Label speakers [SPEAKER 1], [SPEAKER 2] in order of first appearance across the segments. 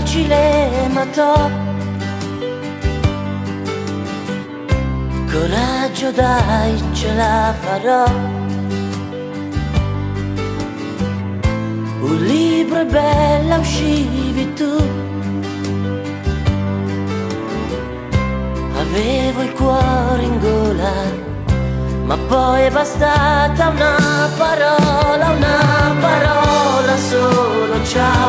[SPEAKER 1] facile ma to Coraggio dai, ce la farò. Un libro è bella, uscivi tu. Avevo il cuore in gola ma poi è bastata una parola, una parola solo ciao,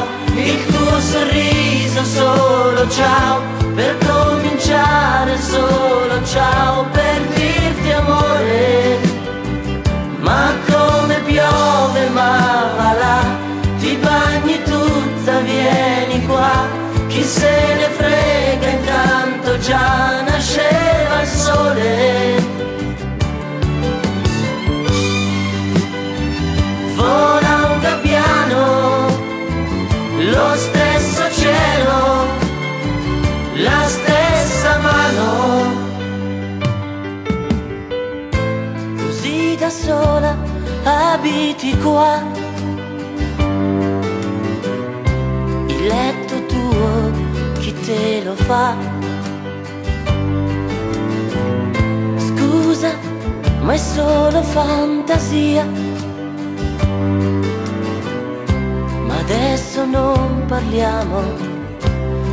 [SPEAKER 1] chi se ne frega intanto già nasceva il sole. lo stesso cielo, la stessa mano. Così da sola abiti qua. Lo fa? Scusa, ma è solo fantasia. Adesso non parliamo,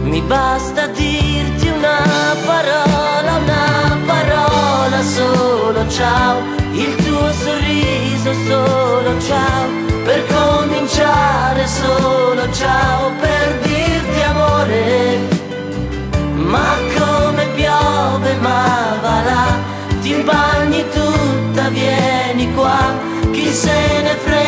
[SPEAKER 1] mi basta dirti una parola, una parola solo. Ciao, il tuo sorriso solo. Ciao, vieni qua chi se ne frega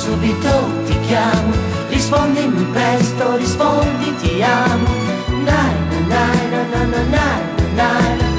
[SPEAKER 1] subito ti chiamo, rispondimi presto, rispondi ti amo. Dai, dai, dai, dai, dai, dai, dai.